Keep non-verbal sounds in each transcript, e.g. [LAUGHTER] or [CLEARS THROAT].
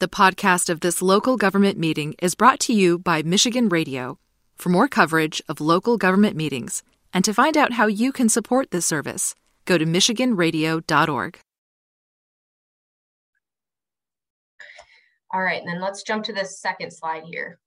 The podcast of this local government meeting is brought to you by Michigan Radio. For more coverage of local government meetings and to find out how you can support this service, go to MichiganRadio.org. All right, and then let's jump to the second slide here.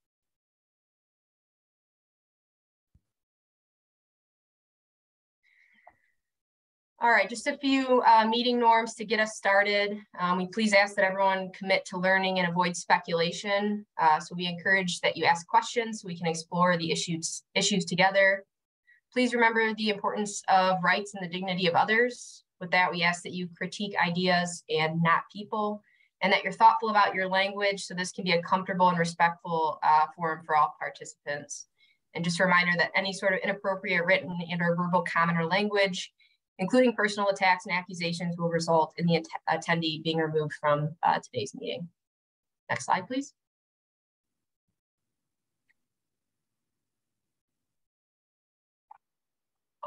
All right, just a few uh, meeting norms to get us started. Um, we please ask that everyone commit to learning and avoid speculation. Uh, so we encourage that you ask questions so we can explore the issues, issues together. Please remember the importance of rights and the dignity of others. With that, we ask that you critique ideas and not people, and that you're thoughtful about your language so this can be a comfortable and respectful uh, forum for all participants. And just a reminder that any sort of inappropriate written and or verbal comment or language including personal attacks and accusations, will result in the att attendee being removed from uh, today's meeting. Next slide, please.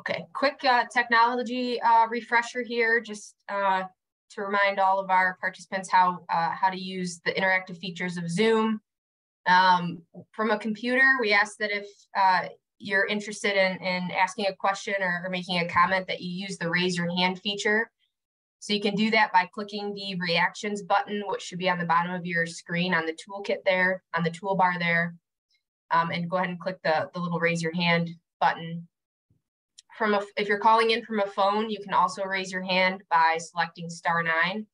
Okay, quick uh, technology uh, refresher here, just uh, to remind all of our participants how, uh, how to use the interactive features of Zoom. Um, from a computer, we ask that if uh, you're interested in, in asking a question or, or making a comment that you use the raise your hand feature. So you can do that by clicking the reactions button, which should be on the bottom of your screen on the toolkit there, on the toolbar there. Um, and go ahead and click the, the little raise your hand button. From a, if you're calling in from a phone, you can also raise your hand by selecting star nine.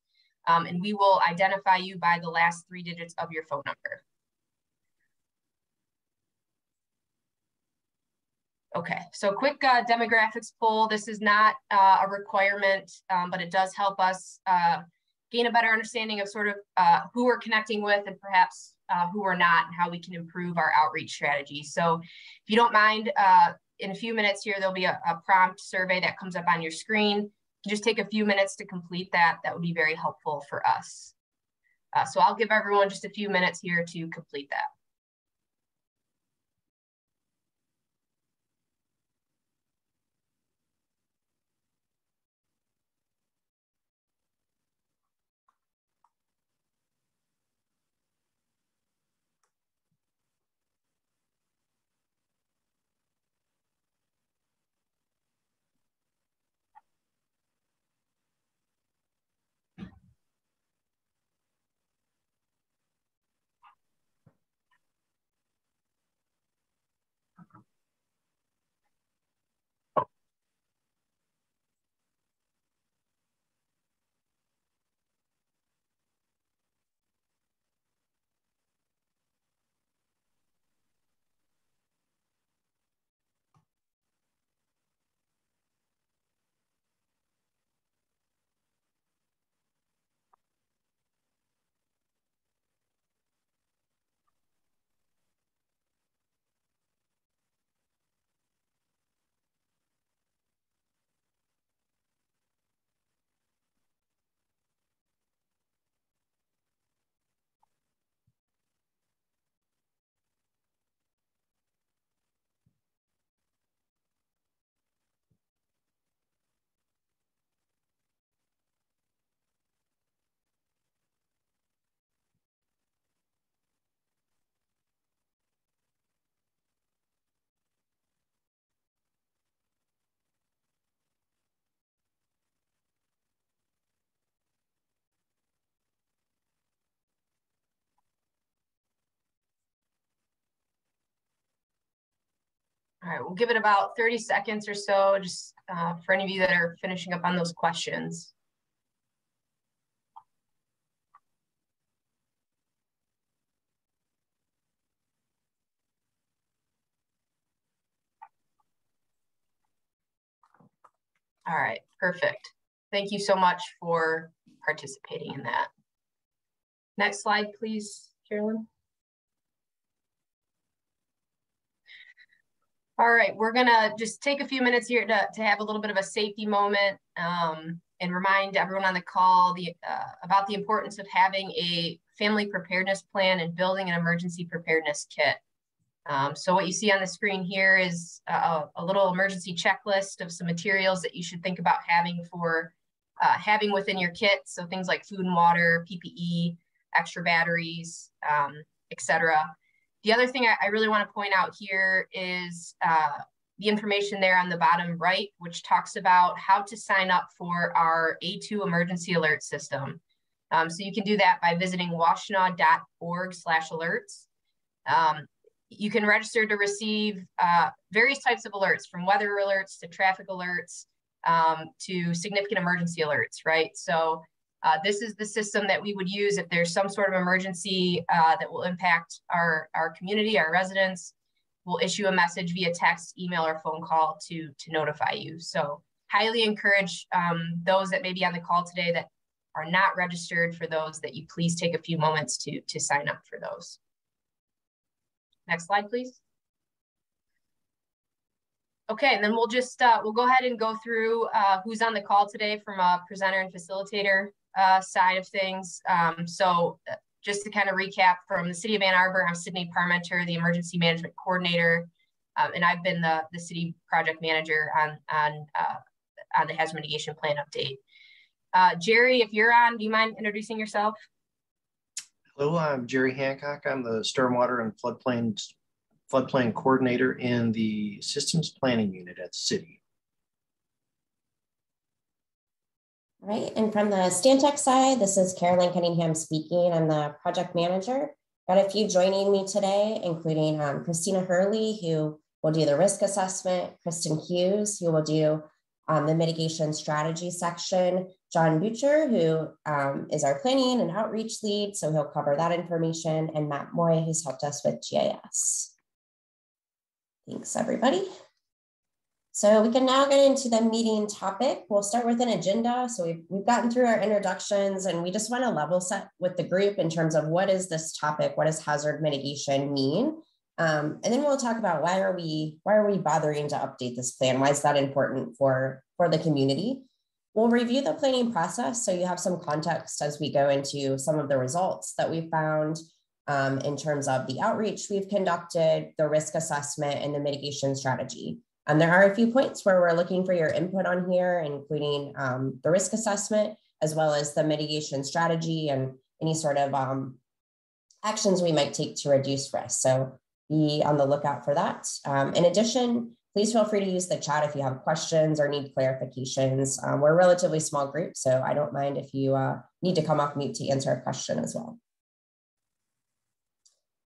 Um, and we will identify you by the last three digits of your phone number. Okay, so quick uh, demographics poll. This is not uh, a requirement, um, but it does help us uh, gain a better understanding of sort of uh, who we're connecting with and perhaps uh, who we're not and how we can improve our outreach strategy. So if you don't mind, uh, in a few minutes here, there'll be a, a, prompt survey that comes up on your screen. You just take a few minutes to complete that. That would be very helpful for us. so I'll give everyone just a few minutes here to complete that. All right, we'll give it about 30 seconds or so, just uh, for any of you that are finishing up on those questions. All right, perfect. Thank you so much for participating in that. Next slide, please, Carolyn. All right, we're gonna just take a few minutes here to, to have a little bit of a safety moment um, and remind everyone on the call the, uh, about the importance of having a family preparedness plan and building an emergency preparedness kit. Um, so what you see on the screen here is a, a, little emergency checklist of some materials that you should think about having for uh, having within your kit. So things like food and water, PPE, extra batteries, um, etc. The other thing I, I really want to point out here is uh, the information there on the bottom right, which talks about how to sign up for our A2 emergency alert system. Um, so you can do that by visiting washtenaw.org slash alerts. Um, you can register to receive uh, various types of alerts from weather alerts to traffic alerts um, to significant emergency alerts, right? So uh, this is the system that we would use if there's some sort of emergency uh, that will impact our, our community, our residents. We'll issue a message via text, email, or phone call to, to notify you. So highly encourage um, those that may be on the call today that are not registered for those that you please take a few moments to, to sign up for those. Next slide, please. Okay, and then we'll just, uh, we'll go ahead and go through uh, who's on the call today from a presenter and facilitator uh, side of things. Um, so uh, just to kind of recap from the city of Ann Arbor, I'm Sydney Parmenter, the emergency management coordinator, um, and I've been the, the city project manager on, on, uh, on the hazard mitigation plan update. Uh, Jerry, if you're on, do you mind introducing yourself? Hello, I'm Jerry Hancock. I'm the Stormwater and Floodplain Floodplain Coordinator in the Systems Planning Unit at the City. Right, and from the Stantec side, this is Carolyn Cunningham speaking. I'm the project manager. Got a few joining me today, including um, Christina Hurley, who will do the risk assessment, Kristen Hughes, who will do um, the mitigation strategy section, John Butcher, who um, is our planning and outreach lead, so he'll cover that information, and Matt Moy, who's helped us with GIS. Thanks, everybody. So we can now get into the meeting topic. We'll start with an agenda. So we've, we've gotten through our introductions and we just want to level set with the group in terms of what is this topic? What does hazard mitigation mean? Um, and then we'll talk about why are we why are we bothering to update this plan? Why is that important for, for the community? We'll review the planning process so you have some context as we go into some of the results that we found um, in terms of the outreach we've conducted, the risk assessment, and the mitigation strategy. And there are a few points where we're looking for your input on here, including um, the risk assessment, as well as the mitigation strategy and any sort of um, actions we might take to reduce risk. So be on the lookout for that. Um, in addition, please feel free to use the chat if you have questions or need clarifications. Um, we're a relatively small group, so I don't mind if you uh, need to come off mute to answer a question as well.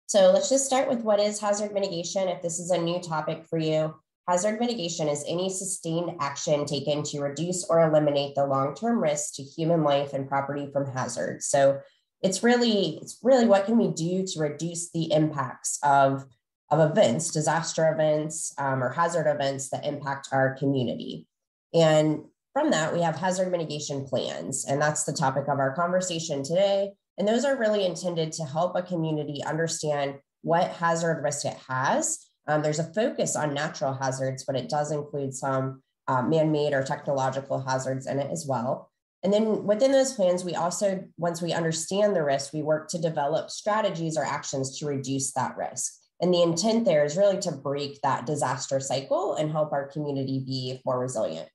So let's just start with what is hazard mitigation. If this is a new topic for you, hazard mitigation is any sustained action taken to reduce or eliminate the long-term risk to human life and property from hazards. So it's really, it's really what can we do to reduce the impacts of, of events, disaster events, um, or hazard events that impact our community. And from that, we have hazard mitigation plans, and that's the topic of our conversation today. And those are really intended to help a community understand what hazard risk it has. Um, there's a focus on natural hazards, but it does include some uh, man made or technological hazards in it as well. And then within those plans, we also, once we understand the risk, we work to develop strategies or actions to reduce that risk. And the intent there is really to break that disaster cycle and help our community be more resilient.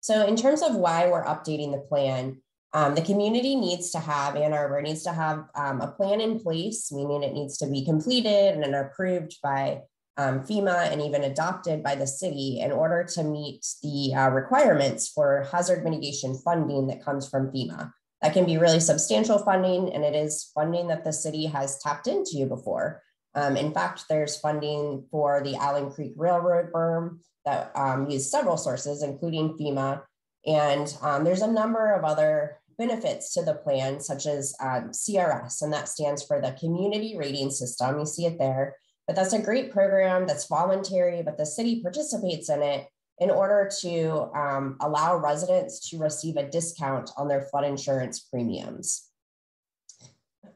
So, in terms of why we're updating the plan, um, the community needs to have, Ann Arbor needs to have um, a plan in place, meaning it needs to be completed and approved by um, FEMA and even adopted by the city in order to meet the uh, requirements for hazard mitigation funding that comes from FEMA. That can be really substantial funding, and it is funding that the city has tapped into before. Um, in fact, there's funding for the Allen Creek Railroad berm that um, used several sources, including FEMA. And um, there's a number of other benefits to the plan, such as um, CRS, and that stands for the Community Rating System. You see it there. But that's a great program that's voluntary, but the city participates in it in order to um, allow residents to receive a discount on their flood insurance premiums.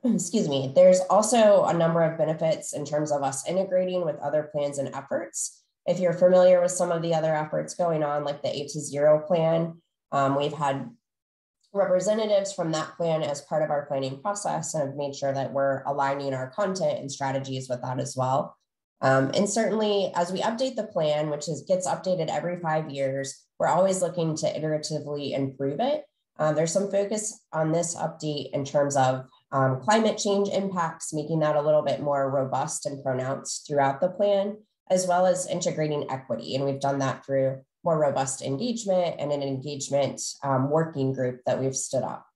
[CLEARS THROAT] Excuse me. There's also a number of benefits in terms of us integrating with other plans and efforts. If you're familiar with some of the other efforts going on, like the A2ZERO plan, um, we've had representatives from that plan as part of our planning process and have made sure that we're aligning our content and strategies with that as well. Um, and certainly as we update the plan, which is gets updated every five years, we're always looking to iteratively improve it. Um, there's some focus on this update in terms of um, climate change impacts, making that a little bit more robust and pronounced throughout the plan, as well as integrating equity. And we've done that through more robust engagement and an engagement um, working group that we've stood up.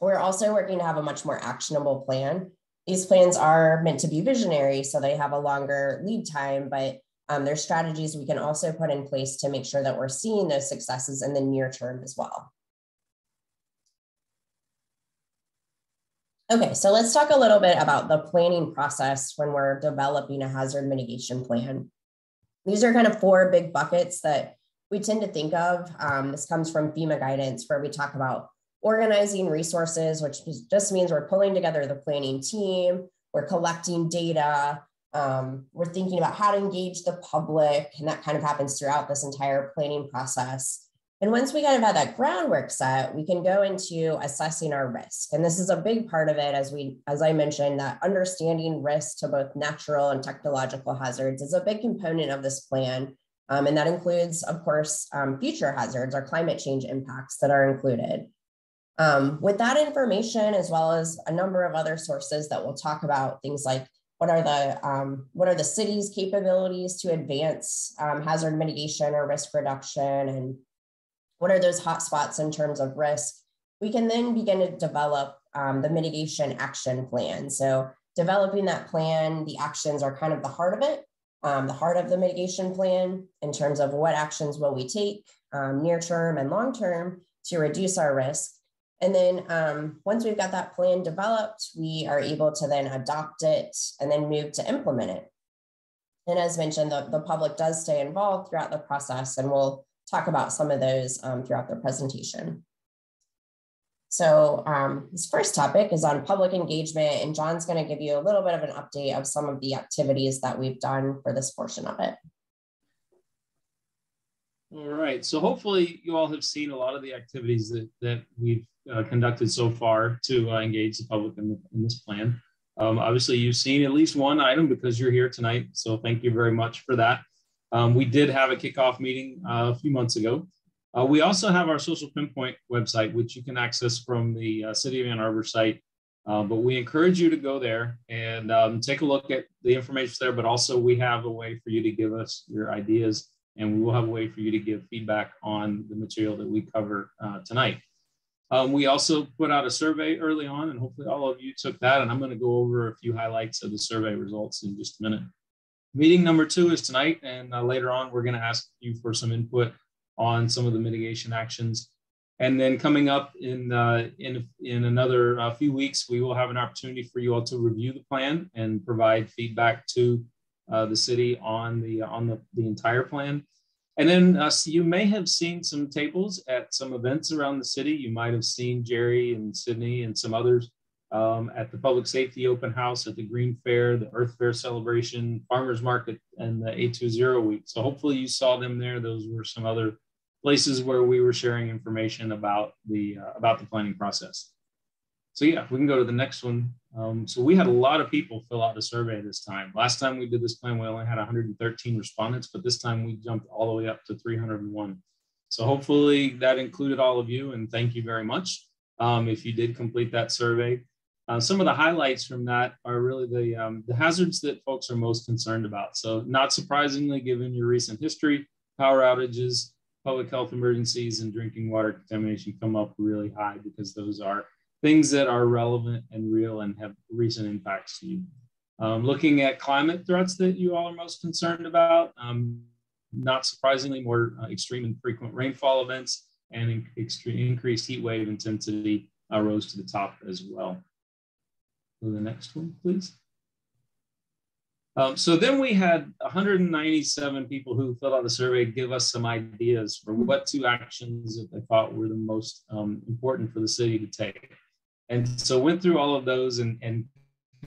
We're also working to have a much more actionable plan. These plans are meant to be visionary, so they have a longer lead time, but um, there's strategies we can also put in place to make sure that we're seeing those successes in the near term as well. Okay, so let's talk a little bit about the planning process when we're developing a hazard mitigation plan. These are kind of four big buckets that we tend to think of. Um, this comes from FEMA guidance where we talk about organizing resources, which just means we're pulling together the planning team, we're collecting data, um, we're thinking about how to engage the public, and that kind of happens throughout this entire planning process. And once we kind of have that groundwork set, we can go into assessing our risk. And this is a big part of it, as we, as I mentioned, that understanding risk to both natural and technological hazards is a big component of this plan. Um, and that includes, of course, um, future hazards or climate change impacts that are included. Um, with that information, as well as a number of other sources that we'll talk about, things like what are the um, what are the city's capabilities to advance um, hazard mitigation or risk reduction, and what are those hotspots in terms of risk, we can then begin to develop um, the mitigation action plan. So developing that plan, the actions are kind of the heart of it, um, the heart of the mitigation plan in terms of what actions will we take um, near term and long term to reduce our risk. And then um, once we've got that plan developed, we are able to then adopt it and then move to implement it. And as mentioned, the, the public does stay involved throughout the process and we'll talk about some of those um, throughout the presentation. So um, this first topic is on public engagement, and John's going to give you a little bit of an update of some of the activities that we've done for this portion of it. All right, so hopefully you all have seen a lot of the activities that, that we've uh, conducted so far to uh, engage the public in, the, in this plan. Um, obviously, you've seen at least one item because you're here tonight, so thank you very much for that. Um, we did have a kickoff meeting uh, a few months ago. Uh, we also have our social pinpoint website, which you can access from the uh, City of Ann Arbor site. Uh, but we encourage you to go there and um, take a look at the information there. But also, we have a way for you to give us your ideas, and we will have a way for you to give feedback on the material that we cover uh, tonight. Um, we also put out a survey early on, and hopefully, all of you took that. And I'm going to go over a few highlights of the survey results in just a minute. Meeting number two is tonight, and uh, later on, we're going to ask you for some input on some of the mitigation actions. And then coming up in uh, in in another uh, few weeks, we will have an opportunity for you all to review the plan and provide feedback to uh, the city on the on the, the entire plan. And then uh, so you may have seen some tables at some events around the city. You might have seen Jerry and Sydney and some others um, at the Public Safety Open House, at the Green Fair, the Earth Fair celebration, Farmers Market, and the A2ZERO Week. So hopefully you saw them there. Those were some other places where we were sharing information about the uh, about the planning process. So yeah, we can go to the next one. Um, so we had a lot of people fill out the survey this time. Last time we did this plan, we only had 113 respondents, but this time we jumped all the way up to 301. So hopefully that included all of you, and thank you very much um, if you did complete that survey. Uh, some of the highlights from that are really the, um, the hazards that folks are most concerned about. So not surprisingly, given your recent history, power outages, public health emergencies, and drinking water contamination come up really high because those are things that are relevant and real and have recent impacts to you. Um, looking at climate threats that you all are most concerned about, um, not surprisingly, more uh, extreme and frequent rainfall events and in extreme, increased heat wave intensity uh, rose to the top as well. The next one, please. Um, so then we had 197 people who filled out the survey give us some ideas for what two actions that they thought were the most um, important for the city to take. And so went through all of those and, and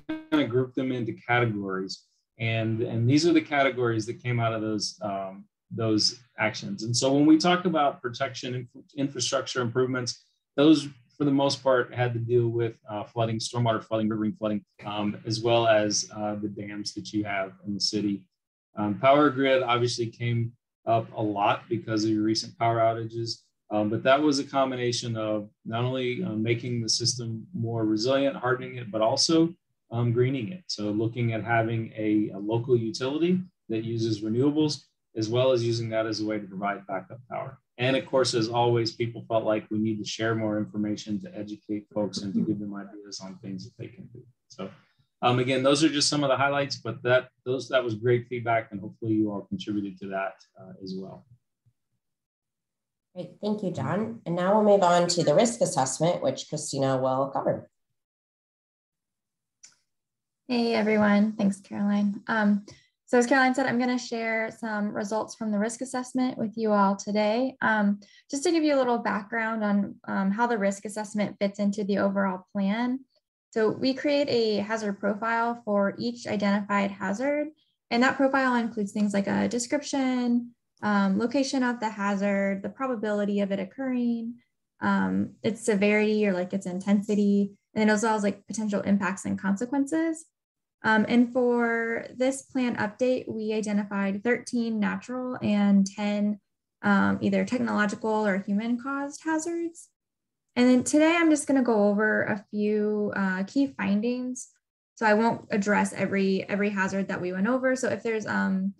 kind of grouped them into categories. And, and these are the categories that came out of those, um, those actions. And so when we talk about protection infrastructure improvements, those for the most part, had to deal with uh, flooding, stormwater flooding, riverine flooding, um, as well as uh, the dams that you have in the city. Um, power grid obviously came up a lot because of your recent power outages. Um, but that was a combination of not only uh, making the system more resilient, hardening it, but also um, greening it. So looking at having a, a, local utility that uses renewables, as well as using that as a way to provide backup power. And of course, as always, people felt like we need to share more information to educate folks and to give them ideas on things that they can do. So um, again, those are just some of the highlights, but that those that was great feedback, and hopefully you all contributed to that uh, as well. Great, thank you, John. And now we'll move on to the risk assessment, which Christina will cover. Hey everyone, thanks Caroline. Um, so as Caroline said, I'm going to share some results from the risk assessment with you all today. Um, just to give you a little background on um, how the risk assessment fits into the overall plan. So we create a hazard profile for each identified hazard, and that profile includes things like a description, um, location of the hazard, the probability of it occurring, um, its severity or like its intensity, and as well as like potential impacts and consequences. Um, and for this plan update, we identified 13 natural and 10 um, either technological or human caused hazards. And then today I'm just going to go over a few uh, key findings. So I won't address every every hazard that we went over. So if there's um,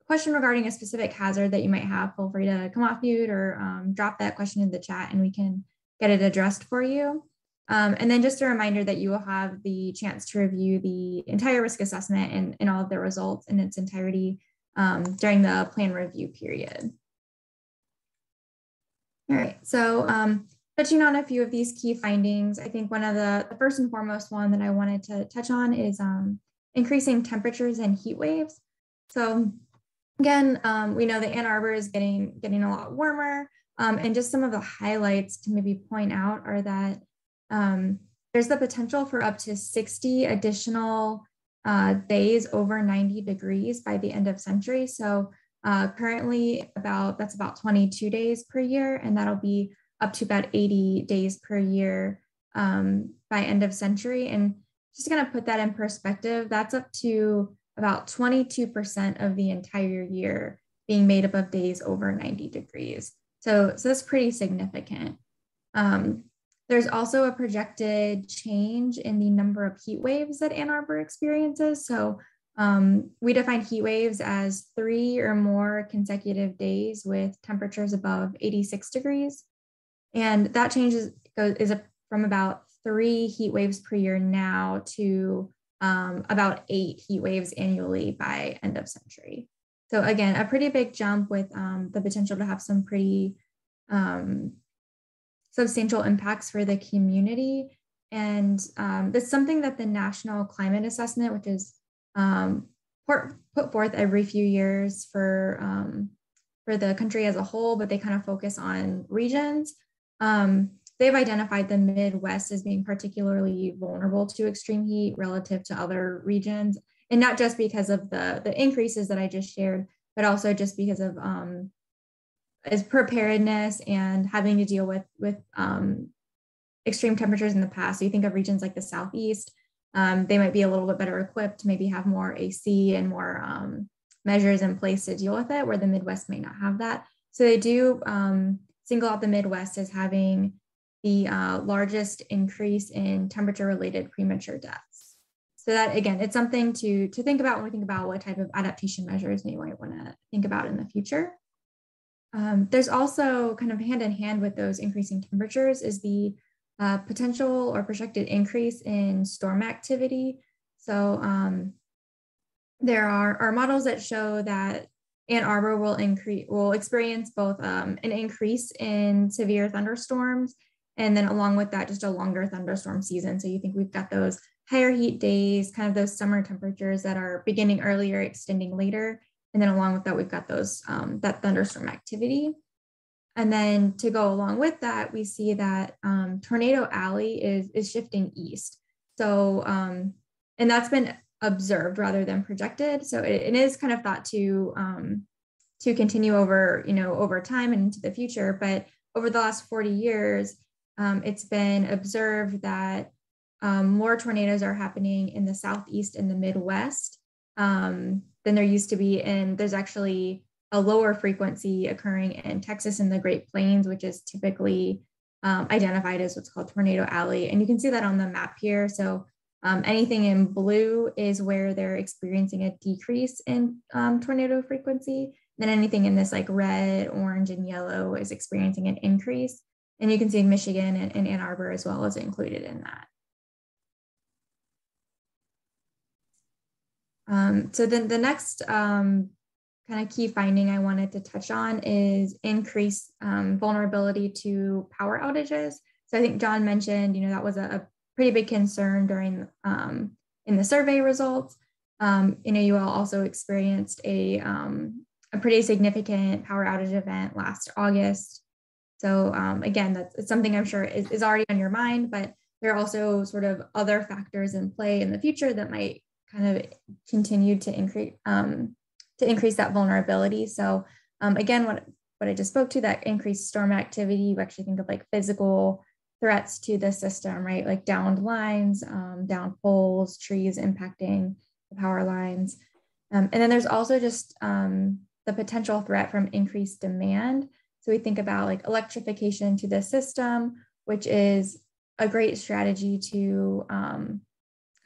a question regarding a specific hazard that you might have, feel free to come off mute or um, drop that question in the chat and we can get it addressed for you. Um, and then just a reminder that you will have the chance to review the entire risk assessment and, and all of the results in its entirety um, during the plan review period. All right, so um, touching on a few of these key findings, I think one of the, the first and foremost one that I wanted to touch on is um, increasing temperatures and heat waves. So again, um, we know that Ann Arbor is getting, getting a lot warmer. Um, and just some of the highlights to maybe point out are that um, there's the potential for up to 60 additional uh, days over 90 degrees by the end of century. So uh, currently about that's about 22 days per year, and that'll be up to about 80 days per year um, by end of century. And just gonna put that in perspective, that's up to about 22% of the entire year being made up of days over 90 degrees. So, so that's pretty significant. Um, there's also a projected change in the number of heat waves that Ann Arbor experiences. So um, we define heat waves as three or more consecutive days with temperatures above 86 degrees. And that changes is a, from about three heat waves per year now to um, about eight heat waves annually by end of century. So again, a pretty big jump with um, the potential to have some pretty um, substantial impacts for the community. And um, that's something that the National Climate Assessment, which is um, put forth every few years for, um, for the country as a whole, but they kind of focus on regions. Um, they've identified the Midwest as being particularly vulnerable to extreme heat relative to other regions. And not just because of the, the increases that I just shared, but also just because of um, is preparedness and having to deal with with um, extreme temperatures in the past. So you think of regions like the southeast, um, they might be a little bit better equipped, maybe have more AC and more um, measures in place to deal with it, where the Midwest may not have that. So they do um, single out the Midwest as having the uh, largest increase in temperature-related premature deaths. So that again, it's something to to think about when we think about what type of adaptation measures we might want to think about in the future. Um, there's also kind of hand in hand with those increasing temperatures is the uh, potential or projected increase in storm activity. So um, there are, are models that show that Ann Arbor will increase will experience both um, an increase in severe thunderstorms and then along with that just a longer thunderstorm season. So you think we've got those higher heat days, kind of those summer temperatures that are beginning earlier, extending later, and then along with that, we've got those um, that thunderstorm activity. And then to go along with that, we see that um, Tornado Alley is, is shifting east. So, um, and that's been observed rather than projected. So it, it is kind of thought to, um, to continue over, you know, over time and into the future. But over the last 40 years, um, it's been observed that um, more tornadoes are happening in the Southeast and the Midwest um, than there used to be. And there's actually a lower frequency occurring in Texas and the Great Plains, which is typically um, identified as what's called Tornado Alley. And you can see that on the map here. So um, anything in blue is where they're experiencing a decrease in um, tornado frequency. Then anything in this like red, orange, and yellow is experiencing an increase. And you can see Michigan and, and Ann Arbor as well as included in that. Um, so then the next um, kind of key finding I wanted to touch on is increased um, vulnerability to power outages. So I think John mentioned, you know, that was a, a pretty big concern during um, in the survey results. Um, you know, you all also experienced a, um, a pretty significant power outage event last August. So um, again, that's something I'm sure is, is already on your mind, but there are also sort of other factors in play in the future that might kind of continued to increase um, to increase that vulnerability. So um, again, what what I just spoke to, that increased storm activity, you actually think of like physical threats to the system, right? Like downed lines, um, downed poles, trees impacting the power lines. Um, and then there's also just um, the potential threat from increased demand. So we think about like electrification to the system, which is a great strategy to um,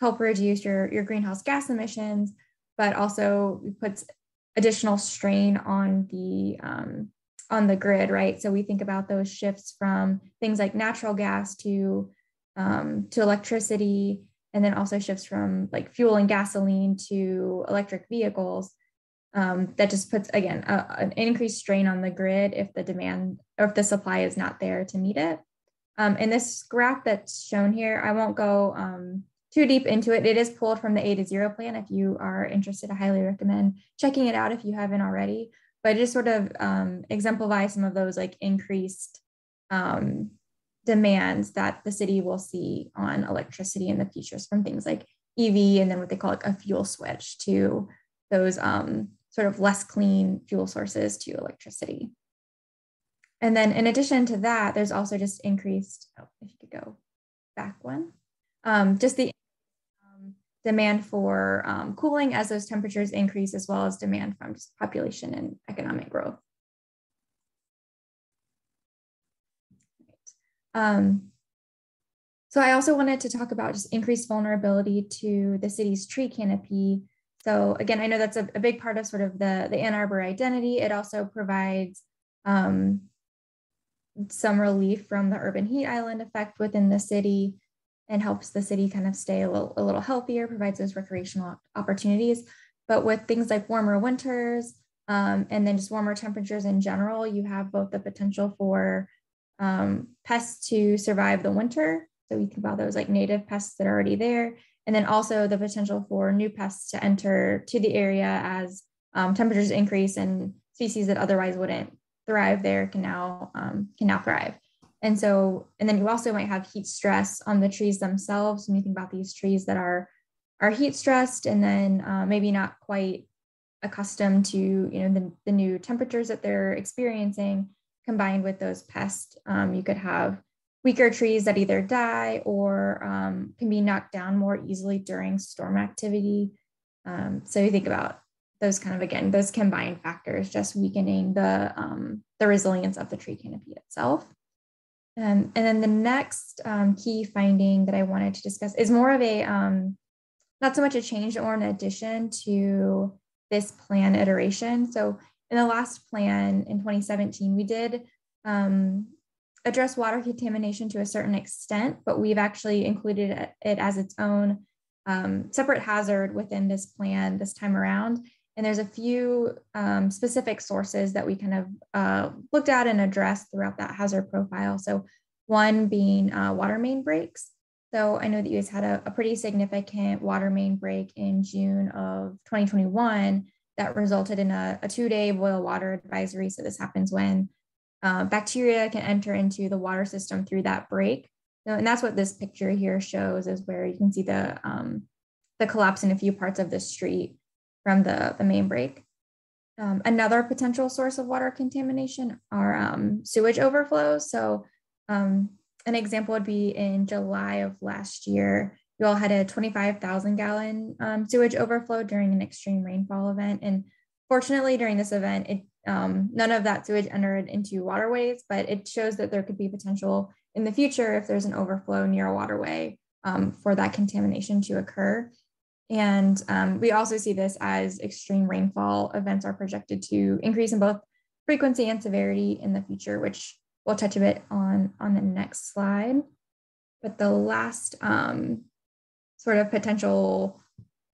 help reduce your, your greenhouse gas emissions, but also puts additional strain on the um, on the grid, right? So we think about those shifts from things like natural gas to um, to electricity, and then also shifts from like fuel and gasoline to electric vehicles. Um, that just puts again a, an increased strain on the grid if the demand or if the supply is not there to meet it. Um, and this graph that's shown here, I won't go um, too deep into it. It is pulled from the A2ZERO plan. If you are interested, I highly recommend checking it out if you haven't already. But it just sort of um, exemplifies some of those like increased um, demands that the city will see on electricity in the futures from things like EV and then what they call like a fuel switch to those um, sort of less clean fuel sources to electricity. And then in addition to that, there's also just increased, oh, if you could go back one, um, just the demand for um, cooling as those temperatures increase, as well as demand from just population and economic growth. Um, so I also wanted to talk about just increased vulnerability to the city's tree canopy. So again, I know that's a, a big part of sort of the, the Ann Arbor identity. It also provides um, some relief from the urban heat island effect within the city and helps the city kind of stay a little, a little healthier, provides those recreational opportunities. But with things like warmer winters um, and then just warmer temperatures in general, you have both the potential for um, pests to survive the winter. So we think about those like native pests that are already there. And then also the potential for new pests to enter to the area as um, temperatures increase and species that otherwise wouldn't thrive there can now um, can now thrive. And so, and then you also might have heat stress on the trees themselves. When you think about these trees that are are heat stressed and then uh, maybe not quite accustomed to you know the, the new temperatures that they're experiencing combined with those pests um, you could have weaker trees that either die or um, can be knocked down more easily during storm activity um, so you think about those kind of again those combined factors just weakening the um, the resilience of the tree canopy itself um, and then the next um, key finding that I wanted to discuss is more of a, um, not so much a change or an addition to this plan iteration. So in the last plan in 2017, we did um, address water contamination to a certain extent, but we've actually included it as its own um, separate hazard within this plan this time around. And there's a few um, specific sources that we kind of uh, looked at and addressed throughout that hazard profile. So one being uh, water main breaks. So I know that you guys had a, a, pretty significant water main break in June of 2021 that resulted in a, a two-day boil water advisory. So this happens when uh, bacteria can enter into the water system through that break. So, and that's what this picture here shows is where you can see the, um, the collapse in a few parts of the street from the, the main break. Um, another potential source of water contamination are um, sewage overflows. So um, an example would be in July of last year, you all had a 25,000 gallon um, sewage overflow during an extreme rainfall event. And fortunately, during this event, it um, none of that sewage entered into waterways, but it shows that there could be potential in the future if there's an overflow near a waterway um, for that contamination to occur. And um, we also see this as extreme rainfall events are projected to increase in both frequency and severity in the future, which we'll touch a bit on on the next slide. But the last um, sort of potential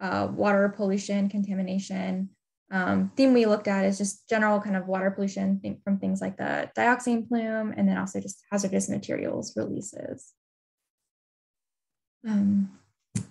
uh, water pollution, contamination um, theme we looked at is just general kind of water pollution think from things like the dioxin plume and then also just hazardous materials releases. Um,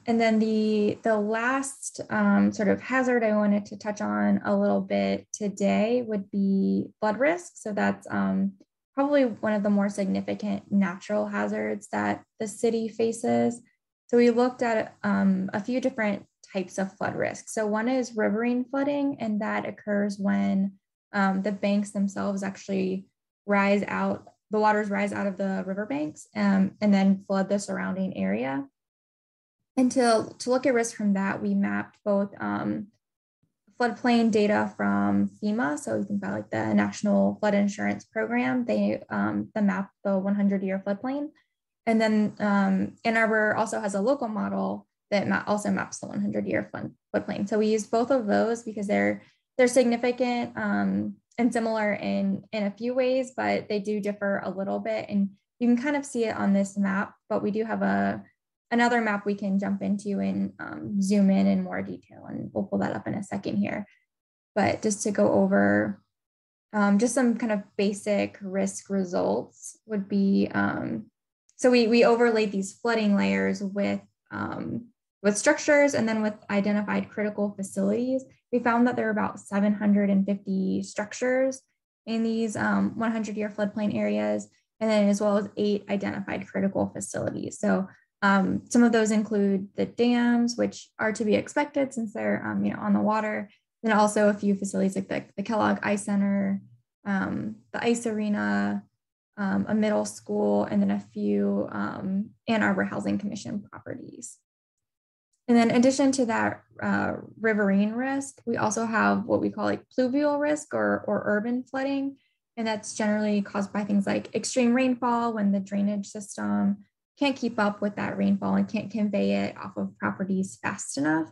and then the, the last um, sort of hazard I wanted to touch on a little bit today would be flood risk. So that's um, probably one of the more significant natural hazards that the city faces. So we looked at um, a few different types of flood risk. So one is riverine flooding, and that occurs when um, the banks themselves actually rise out, the waters rise out of the riverbanks um, and then flood the surrounding area. And to, to look at risk from that, we mapped both um, floodplain data from FEMA. So you think about like the National Flood Insurance Program, they um, the map the 100 year floodplain. And then um, Ann Arbor also has a local model that ma- also maps the 100 year flood, floodplain. So we use both of those because they're they're significant um, and similar in in a few ways, but they do differ a little bit. And you can kind of see it on this map, but we do have a another map we can jump into and um, zoom in in more detail, and we'll pull that up in a second here. But just to go over um, just some kind of basic risk results would be um, so we we overlaid these flooding layers with um, with structures and then with identified critical facilities, we found that there are about 750 structures in these um, 100 year floodplain areas, and then as well as eight identified critical facilities. So um, some of those include the dams, which are to be expected since they're um, you know on the water. Then also a few facilities like the, the Kellogg Ice Center, um, the ice arena, um, a middle school, and then a few um, Ann Arbor Housing Commission properties. And then in addition to that uh, riverine risk, we also have what we call like pluvial risk or, or urban flooding. And that's generally caused by things like extreme rainfall when the drainage system can't keep up with that rainfall and can't convey it off of properties fast enough.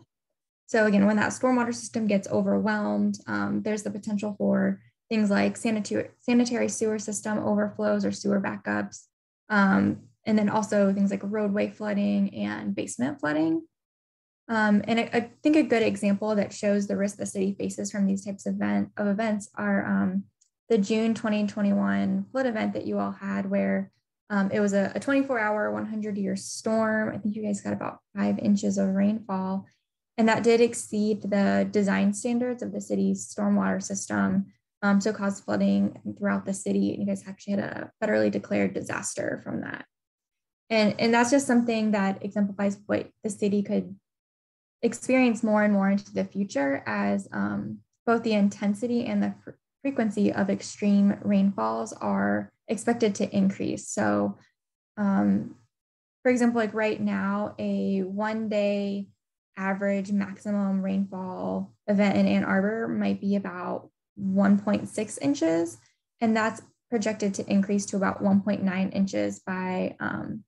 So again, when that stormwater system gets overwhelmed, um, there's the potential for things like sanitary, sanitary sewer system overflows or sewer backups. Um, and then also things like roadway flooding and basement flooding. Um, and I, I, think a good example that shows the risk the city faces from these types of, event, of events are um, the June 2021 flood event that you all had, where um, it was a, a 24 hour, 100 year storm. I think you guys got about five inches of rainfall. And that did exceed the design standards of the city's stormwater system. Um, so caused flooding throughout the city. And you guys actually had a federally declared disaster from that. And, and that's just something that exemplifies what the city could experience more and more into the future as um, both the intensity and the fr- frequency of extreme rainfalls are expected to increase. So, um, for example, like right now, a one day average maximum rainfall event in Ann Arbor might be about 1.6 inches, and that's projected to increase to about 1.9 inches by um,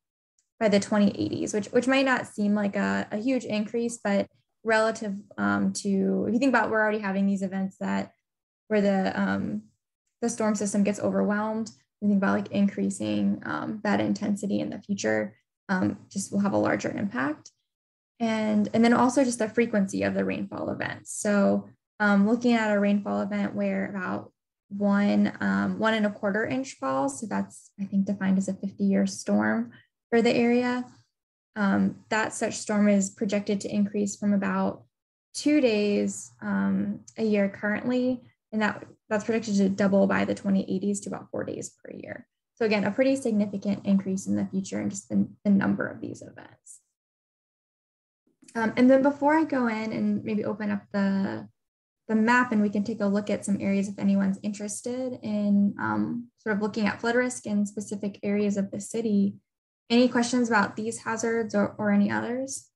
by the 2080s, which which might not seem like a, a huge increase, but relative um, to if you think about we're already having these events that where the um, the storm system gets overwhelmed, we think about like increasing um, that intensity in the future, um, just will have a larger impact. And, and then also just the frequency of the rainfall events. So um, looking at a rainfall event where about one um, one and a quarter inch falls, so that's I think defined as a 50 year storm for the area. Um, that such storm is projected to increase from about two days um, a year currently, and that that's predicted to double by the 2080s to about four days per year. So again, a pretty significant increase in the future and just the, the number of these events. Um, and then before I go in and maybe open up the, the map and we can take a look at some areas if anyone's interested in um, sort of looking at flood risk in specific areas of the city, any questions about these hazards or, or any others?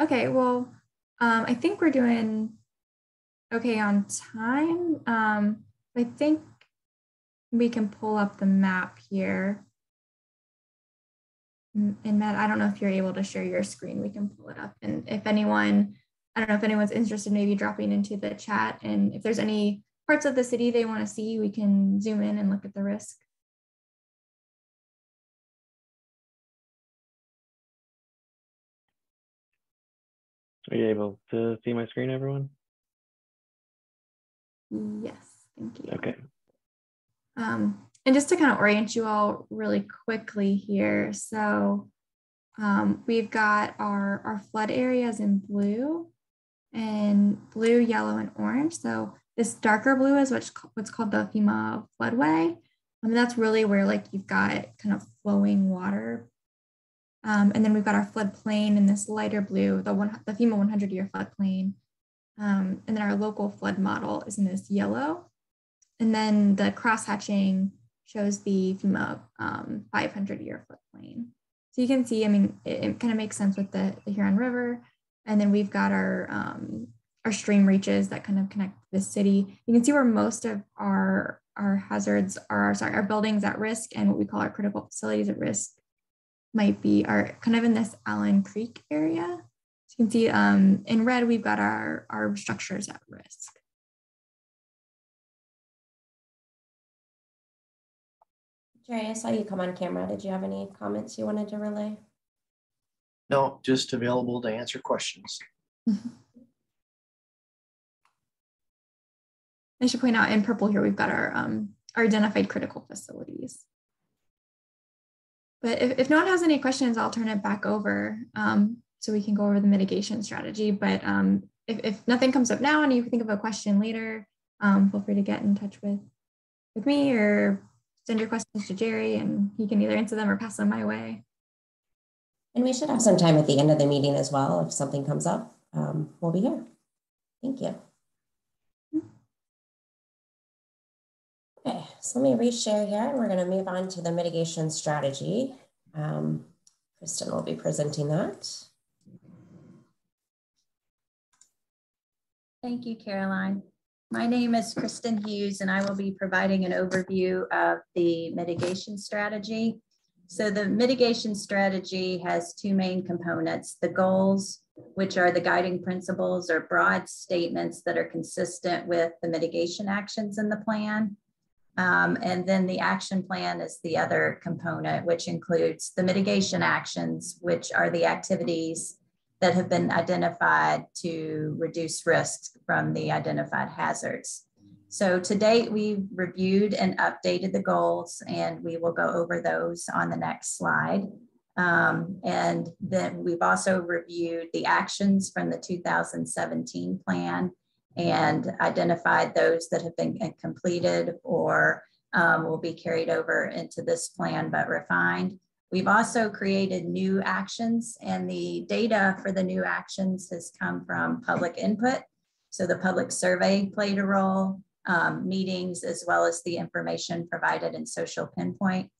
Okay, well, um, I think we're doing okay on time. Um, I think we can pull up the map here. And Matt, I don't know if you're able to share your screen. We can pull it up. And if anyone, I don't know if anyone's interested, maybe dropping into the chat. And if there's any parts of the city they want to see, we can zoom in and look at the risk. Are you able to see my screen, everyone? Yes, thank you. Okay. Um, and just to kind of orient you all really quickly here. So um, we've got our, our flood areas in blue and blue, yellow, and orange. So this darker blue is what's, what's called the FEMA floodway. I mean, that's really where like you've got kind of flowing water um, and then we've got our floodplain in this lighter blue, the, one, the FEMA 100 year floodplain. Um, and then our local flood model is in this yellow. And then the cross hatching shows the FEMA um, 500 year floodplain. So you can see, I mean, it, it kind of makes sense with the, the, Huron River. And then we've got our, um, our stream reaches that kind of connect the city. You can see where most of our, our hazards are, sorry, our buildings at risk and what we call our critical facilities at risk might be are kind of in this Allen Creek area. So you can see um, in red, we've got our, our structures at risk. Jerry, I saw you come on camera. Did you have any comments you wanted to relay? No, just available to answer questions. I should point out in purple here, we've got our, um, our identified critical facilities. But if, if no one has any questions, I'll turn it back over um, so we can go over the mitigation strategy. But um, if, if nothing comes up now and you think of a question later, um, feel free to get in touch with, with me or send your questions to Jerry and he can either answer them or pass them my way. And we should have some time at the end of the meeting as well. If something comes up, um, we'll be here. Thank you. Okay, so let me reshare here and we're going to move on to the mitigation strategy. Um, Kristen will be presenting that. Thank you, Caroline. My name is Kristen Hughes and I will be providing an overview of the mitigation strategy. So the mitigation strategy has two main components, the goals, which are the guiding principles or broad statements that are consistent with the mitigation actions in the plan, um, and then the action plan is the other component, which includes the mitigation actions, which are the activities that have been identified to reduce risks from the identified hazards. So to date, we've reviewed and updated the goals, and we will go over those on the next slide. Um, and then we've also reviewed the actions from the 2017 plan and identified those that have been completed or um, will be carried over into this plan but refined. We've also created new actions and the data for the new actions has come from public input. So the public survey played a role, um, meetings, as well as the information provided in social pinpoint.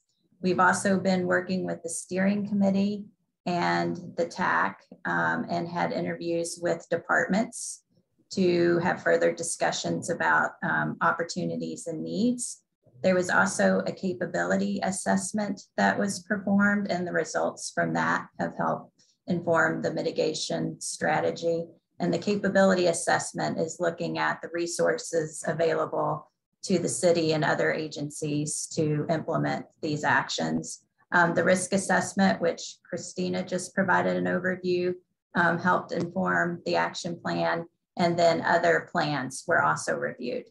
We've also been working with the steering committee and the TAC um, and had interviews with departments to have further discussions about um, opportunities and needs. There was also a capability assessment that was performed, and the results from that have helped inform the mitigation strategy. And the capability assessment is looking at the resources available to the city and other agencies to implement these actions. Um, the risk assessment, which Christina just provided an overview, um, helped inform the action plan and then other plans were also reviewed.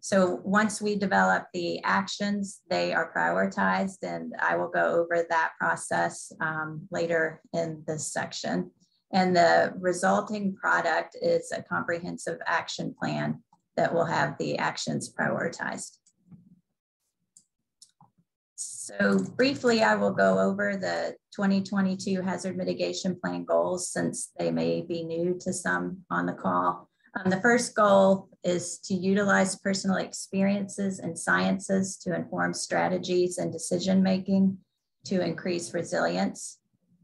So once we develop the actions, they are prioritized and I will go over that process um, later in this section. And the resulting product is a comprehensive action plan that will have the actions prioritized. So briefly, I will go over the 2022 hazard mitigation plan goals since they may be new to some on the call. Um, the first goal is to utilize personal experiences and sciences to inform strategies and decision making to increase resilience.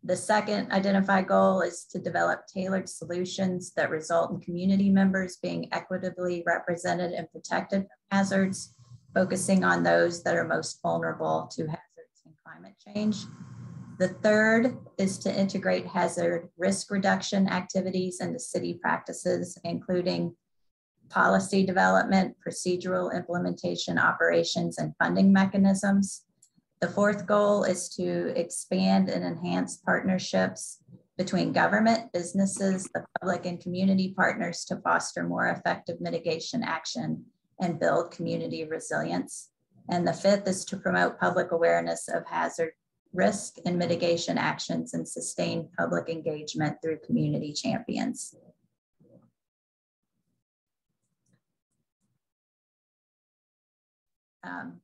the second identified goal is to develop tailored solutions that result in community members being equitably represented and protected from hazards, focusing on those that are most vulnerable to hazards and climate change. The third is to integrate hazard risk reduction activities into city practices, including policy development, procedural implementation, operations, and funding mechanisms. The fourth goal is to expand and enhance partnerships between government, businesses, the public, and community partners to foster more effective mitigation action and build community resilience. And the fifth is to promote public awareness of hazard risk and mitigation actions and sustain public engagement through community champions. Um,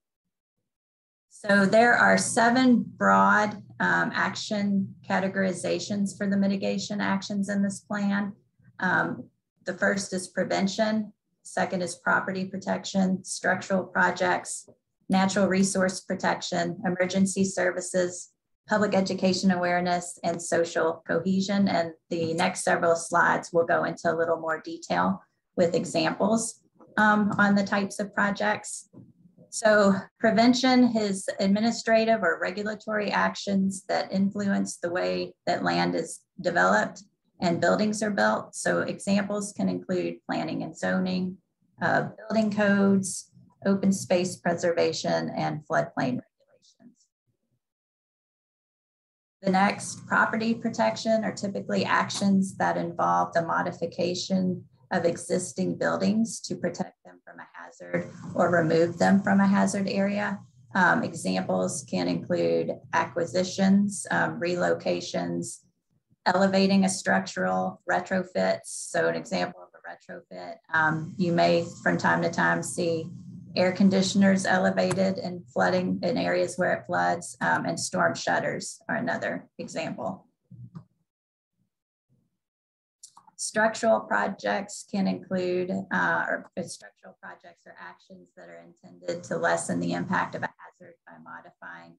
so there are seven broad um, action categorizations for the mitigation actions in this plan. Um, the first is prevention, second is property protection, structural projects, natural resource protection, emergency services, public education awareness, and social cohesion. And the next several slides will go into a little more detail with examples um, on the types of projects. So prevention is administrative or regulatory actions that influence the way that land is developed and buildings are built. So examples can include planning and zoning, uh, building codes, open space preservation, and floodplain regulations. The next, property protection, are typically actions that involve the modification of existing buildings to protect them from a hazard or remove them from a hazard area. Um, examples can include acquisitions, um, relocations, elevating a structural retrofits. So an example of a retrofit, um, you may from time to time see air conditioners elevated and flooding in areas where it floods um, and storm shutters are another example. Structural projects can include, uh, or structural projects or actions that are intended to lessen the impact of a hazard by modifying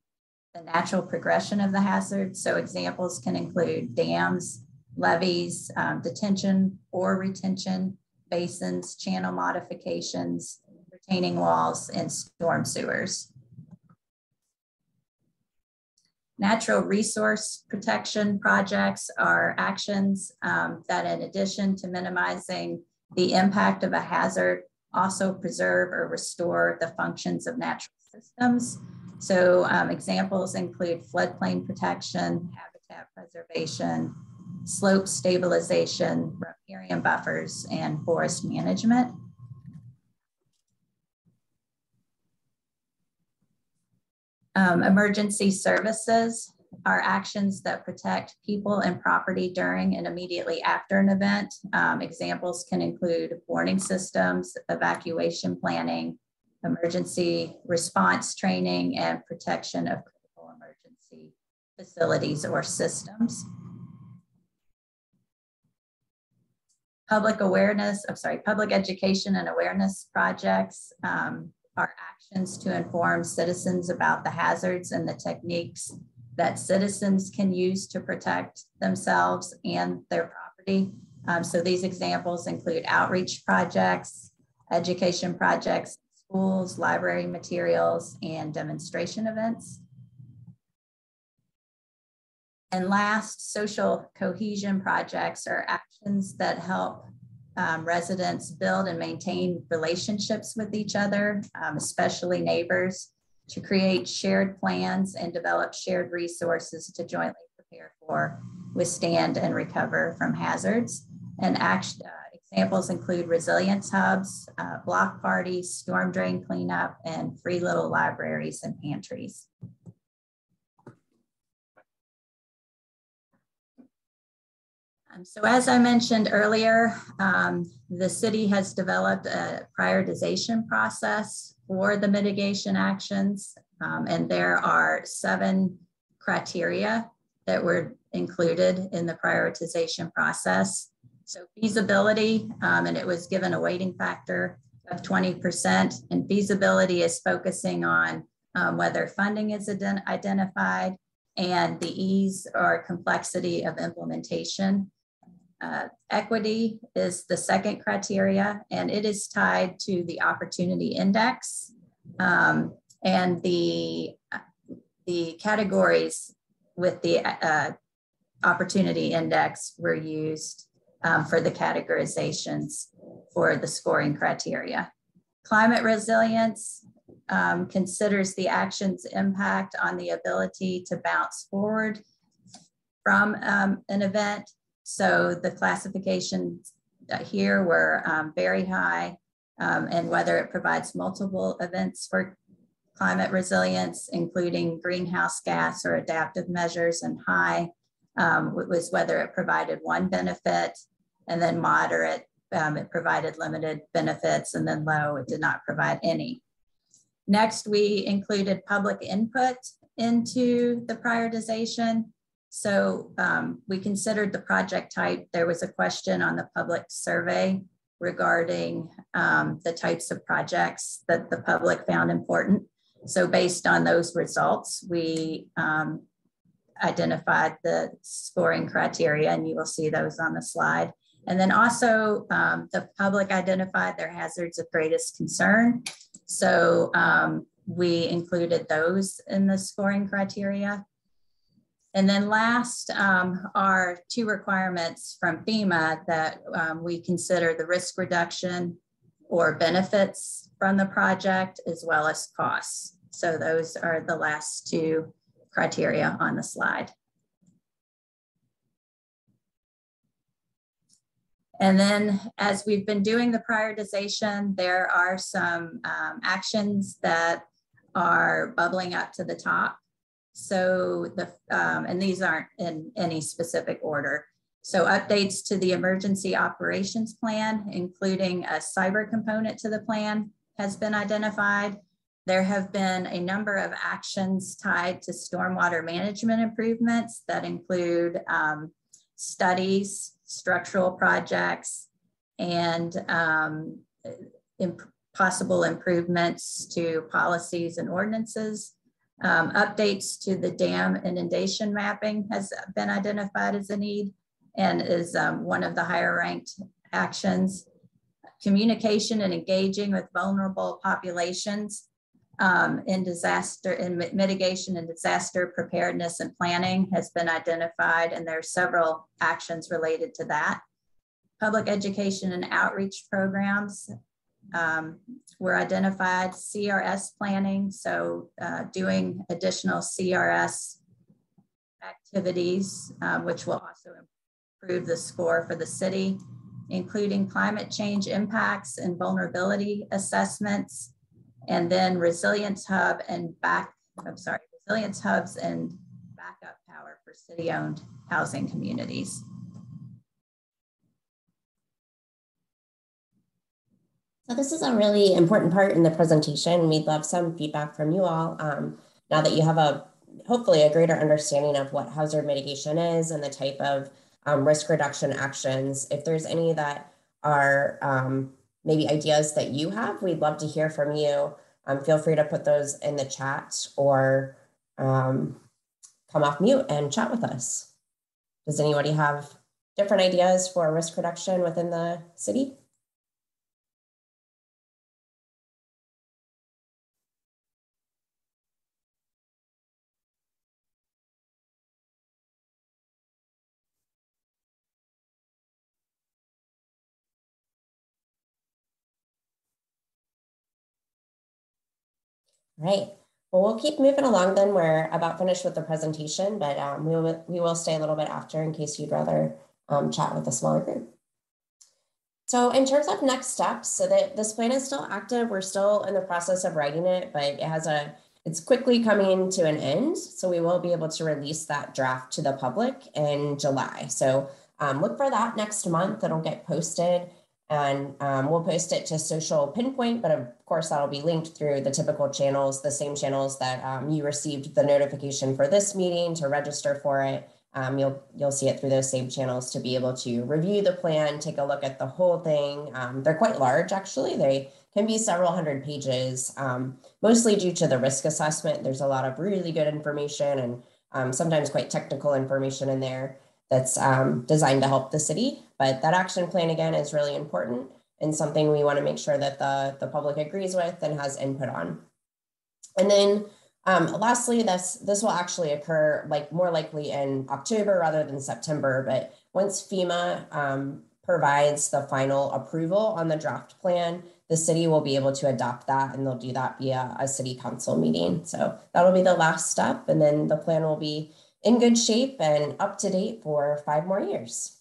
the natural progression of the hazard. So examples can include dams, levees, um, detention or retention basins, channel modifications, retaining walls, and storm sewers. Natural resource protection projects are actions um, that in addition to minimizing the impact of a hazard, also preserve or restore the functions of natural systems. So um, examples include floodplain protection, habitat preservation, slope stabilization, riparian buffers, and forest management. Um, emergency services are actions that protect people and property during and immediately after an event. Um, examples can include warning systems, evacuation planning, emergency response training, and protection of critical emergency facilities or systems. Public awareness, I'm sorry, public education and awareness projects um, are actions to inform citizens about the hazards and the techniques that citizens can use to protect themselves and their property. Um, so these examples include outreach projects, education projects, schools, library materials, and demonstration events. And last, social cohesion projects are actions that help um, residents build and maintain relationships with each other, um, especially neighbors, to create shared plans and develop shared resources to jointly prepare for, withstand, and recover from hazards. And act, uh, examples include resilience hubs, uh, block parties, storm drain cleanup, and free little libraries and pantries. Um, so as I mentioned earlier, um, the city has developed a prioritization process for the mitigation actions, um, and there are seven criteria that were included in the prioritization process. So feasibility, um, and it was given a weighting factor of 20%, and feasibility is focusing on um, whether funding is ident identified, and the ease or complexity of implementation. Uh, equity is the second criteria, and it is tied to the opportunity index. Um, and the, the categories with the uh, opportunity index were used um, for the categorizations for the scoring criteria. Climate resilience um, considers the action's impact on the ability to bounce forward from um, an event. So the classifications here were um, very high um, and whether it provides multiple events for climate resilience, including greenhouse gas or adaptive measures and high um, was whether it provided one benefit and then moderate, um, it provided limited benefits and then low, it did not provide any. Next, we included public input into the prioritization. So um, we considered the project type. There was a question on the public survey regarding um, the types of projects that the public found important. So based on those results, we um, identified the scoring criteria and you will see those on the slide. And then also um, the public identified their hazards of greatest concern. So um, we included those in the scoring criteria. And then last um, are two requirements from FEMA that um, we consider the risk reduction or benefits from the project as well as costs. So those are the last two criteria on the slide. And then as we've been doing the prioritization, there are some um, actions that are bubbling up to the top. So the, um, and these aren't in any specific order. So updates to the emergency operations plan, including a cyber component to the plan has been identified. There have been a number of actions tied to stormwater management improvements that include um, studies, structural projects, and um, imp possible improvements to policies and ordinances. Um, updates to the dam inundation mapping has been identified as a need and is um, one of the higher ranked actions. Communication and engaging with vulnerable populations um, in disaster in mitigation and disaster preparedness and planning has been identified and there are several actions related to that. Public education and outreach programs um, were identified, CRS planning, so uh, doing additional CRS activities, um, which will also improve the score for the city, including climate change impacts and vulnerability assessments, and then resilience hub and back, I'm sorry, resilience hubs and backup power for city owned housing communities. So this is a really important part in the presentation. We'd love some feedback from you all. Um, now that you have a hopefully a greater understanding of what hazard mitigation is and the type of um, risk reduction actions, if there's any that are um, maybe ideas that you have. We'd love to hear from you. Um, feel free to put those in the chat or um, come off mute and chat with us. Does anybody have different ideas for risk reduction within the city? Right. Well, we'll keep moving along then. We're about finished with the presentation, but um, we, will, we will stay a little bit after in case you'd rather um, chat with a smaller group. So in terms of next steps, so that this plan is still active. We're still in the process of writing it, but it has a, it's quickly coming to an end. So we will be able to release that draft to the public in July. So um, look for that next month. It'll get posted and um, we'll post it to social pinpoint, but of course that'll be linked through the typical channels, the same channels that um, you received the notification for this meeting to register for it. Um, you'll you'll see it through those same channels to be able to review the plan, take a look at the whole thing. Um, they're quite large, actually. They can be several hundred pages, um, mostly due to the risk assessment. There's a lot of really good information and um, sometimes quite technical information in there that's um, designed to help the city. But that action plan again is really important and something we want to make sure that the, the public agrees with and has input on. And then um, lastly, this this will actually occur like more likely in October rather than September. But once FEMA um, provides the final approval on the draft plan, the city will be able to adopt that and they'll do that via a city council meeting. So that'll be the last step. And then the plan will be in good shape and up to date for five more years.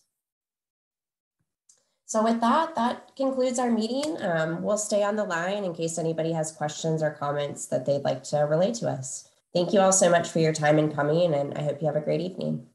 So with that, that concludes our meeting. Um, we'll stay on the line in case anybody has questions or comments that they'd like to relay to us. Thank you all so much for your time in coming and I hope you have a great evening.